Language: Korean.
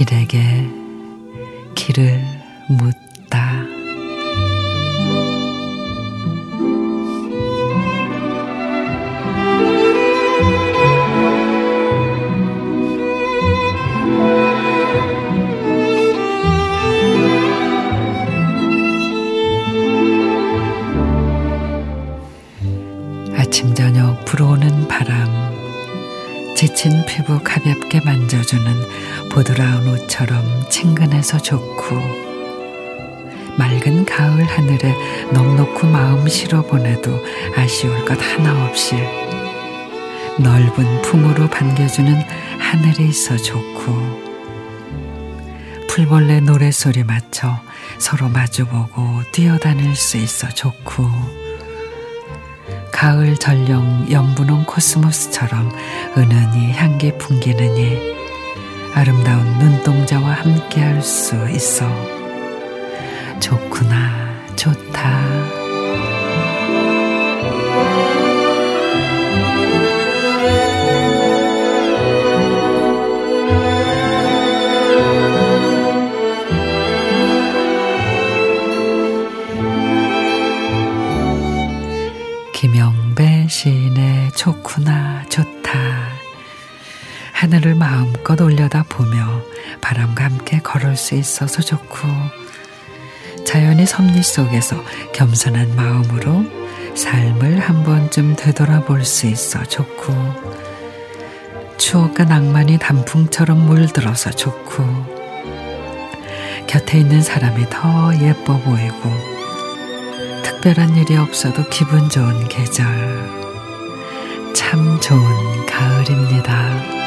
길에게 길을 묻 아침 저녁 불어오는 바람 지친 피부 가볍게 만져주는 보드라운 옷처럼 친근해서 좋고 맑은 가을 하늘에 넉넉히 마음 실어 보내도 아쉬울 것 하나 없이 넓은 품으로 반겨주는 하늘이 있어 좋고 풀벌레 노래소리 맞춰 서로 마주보고 뛰어다닐 수 있어 좋고 가을 전령 연분홍 코스모스처럼 은은히 향기 풍기느니 아름다운 눈동자와 함께할 수 있어 좋구나 좋다. 김영배 시인의 좋구나 좋다. 하늘을 마음껏 올려다 보며 바람과 함께 걸을 수 있어서 좋고 자연의 섭리 속에서 겸손한 마음으로 삶을 한 번쯤 되돌아볼 수 있어 좋고 추억과 낭만이 단풍처럼 물들어서 좋고 곁에 있는 사람이 더 예뻐 보이고 특별한 일이 없어도 기분 좋은 계절. 참 좋은 가을입니다.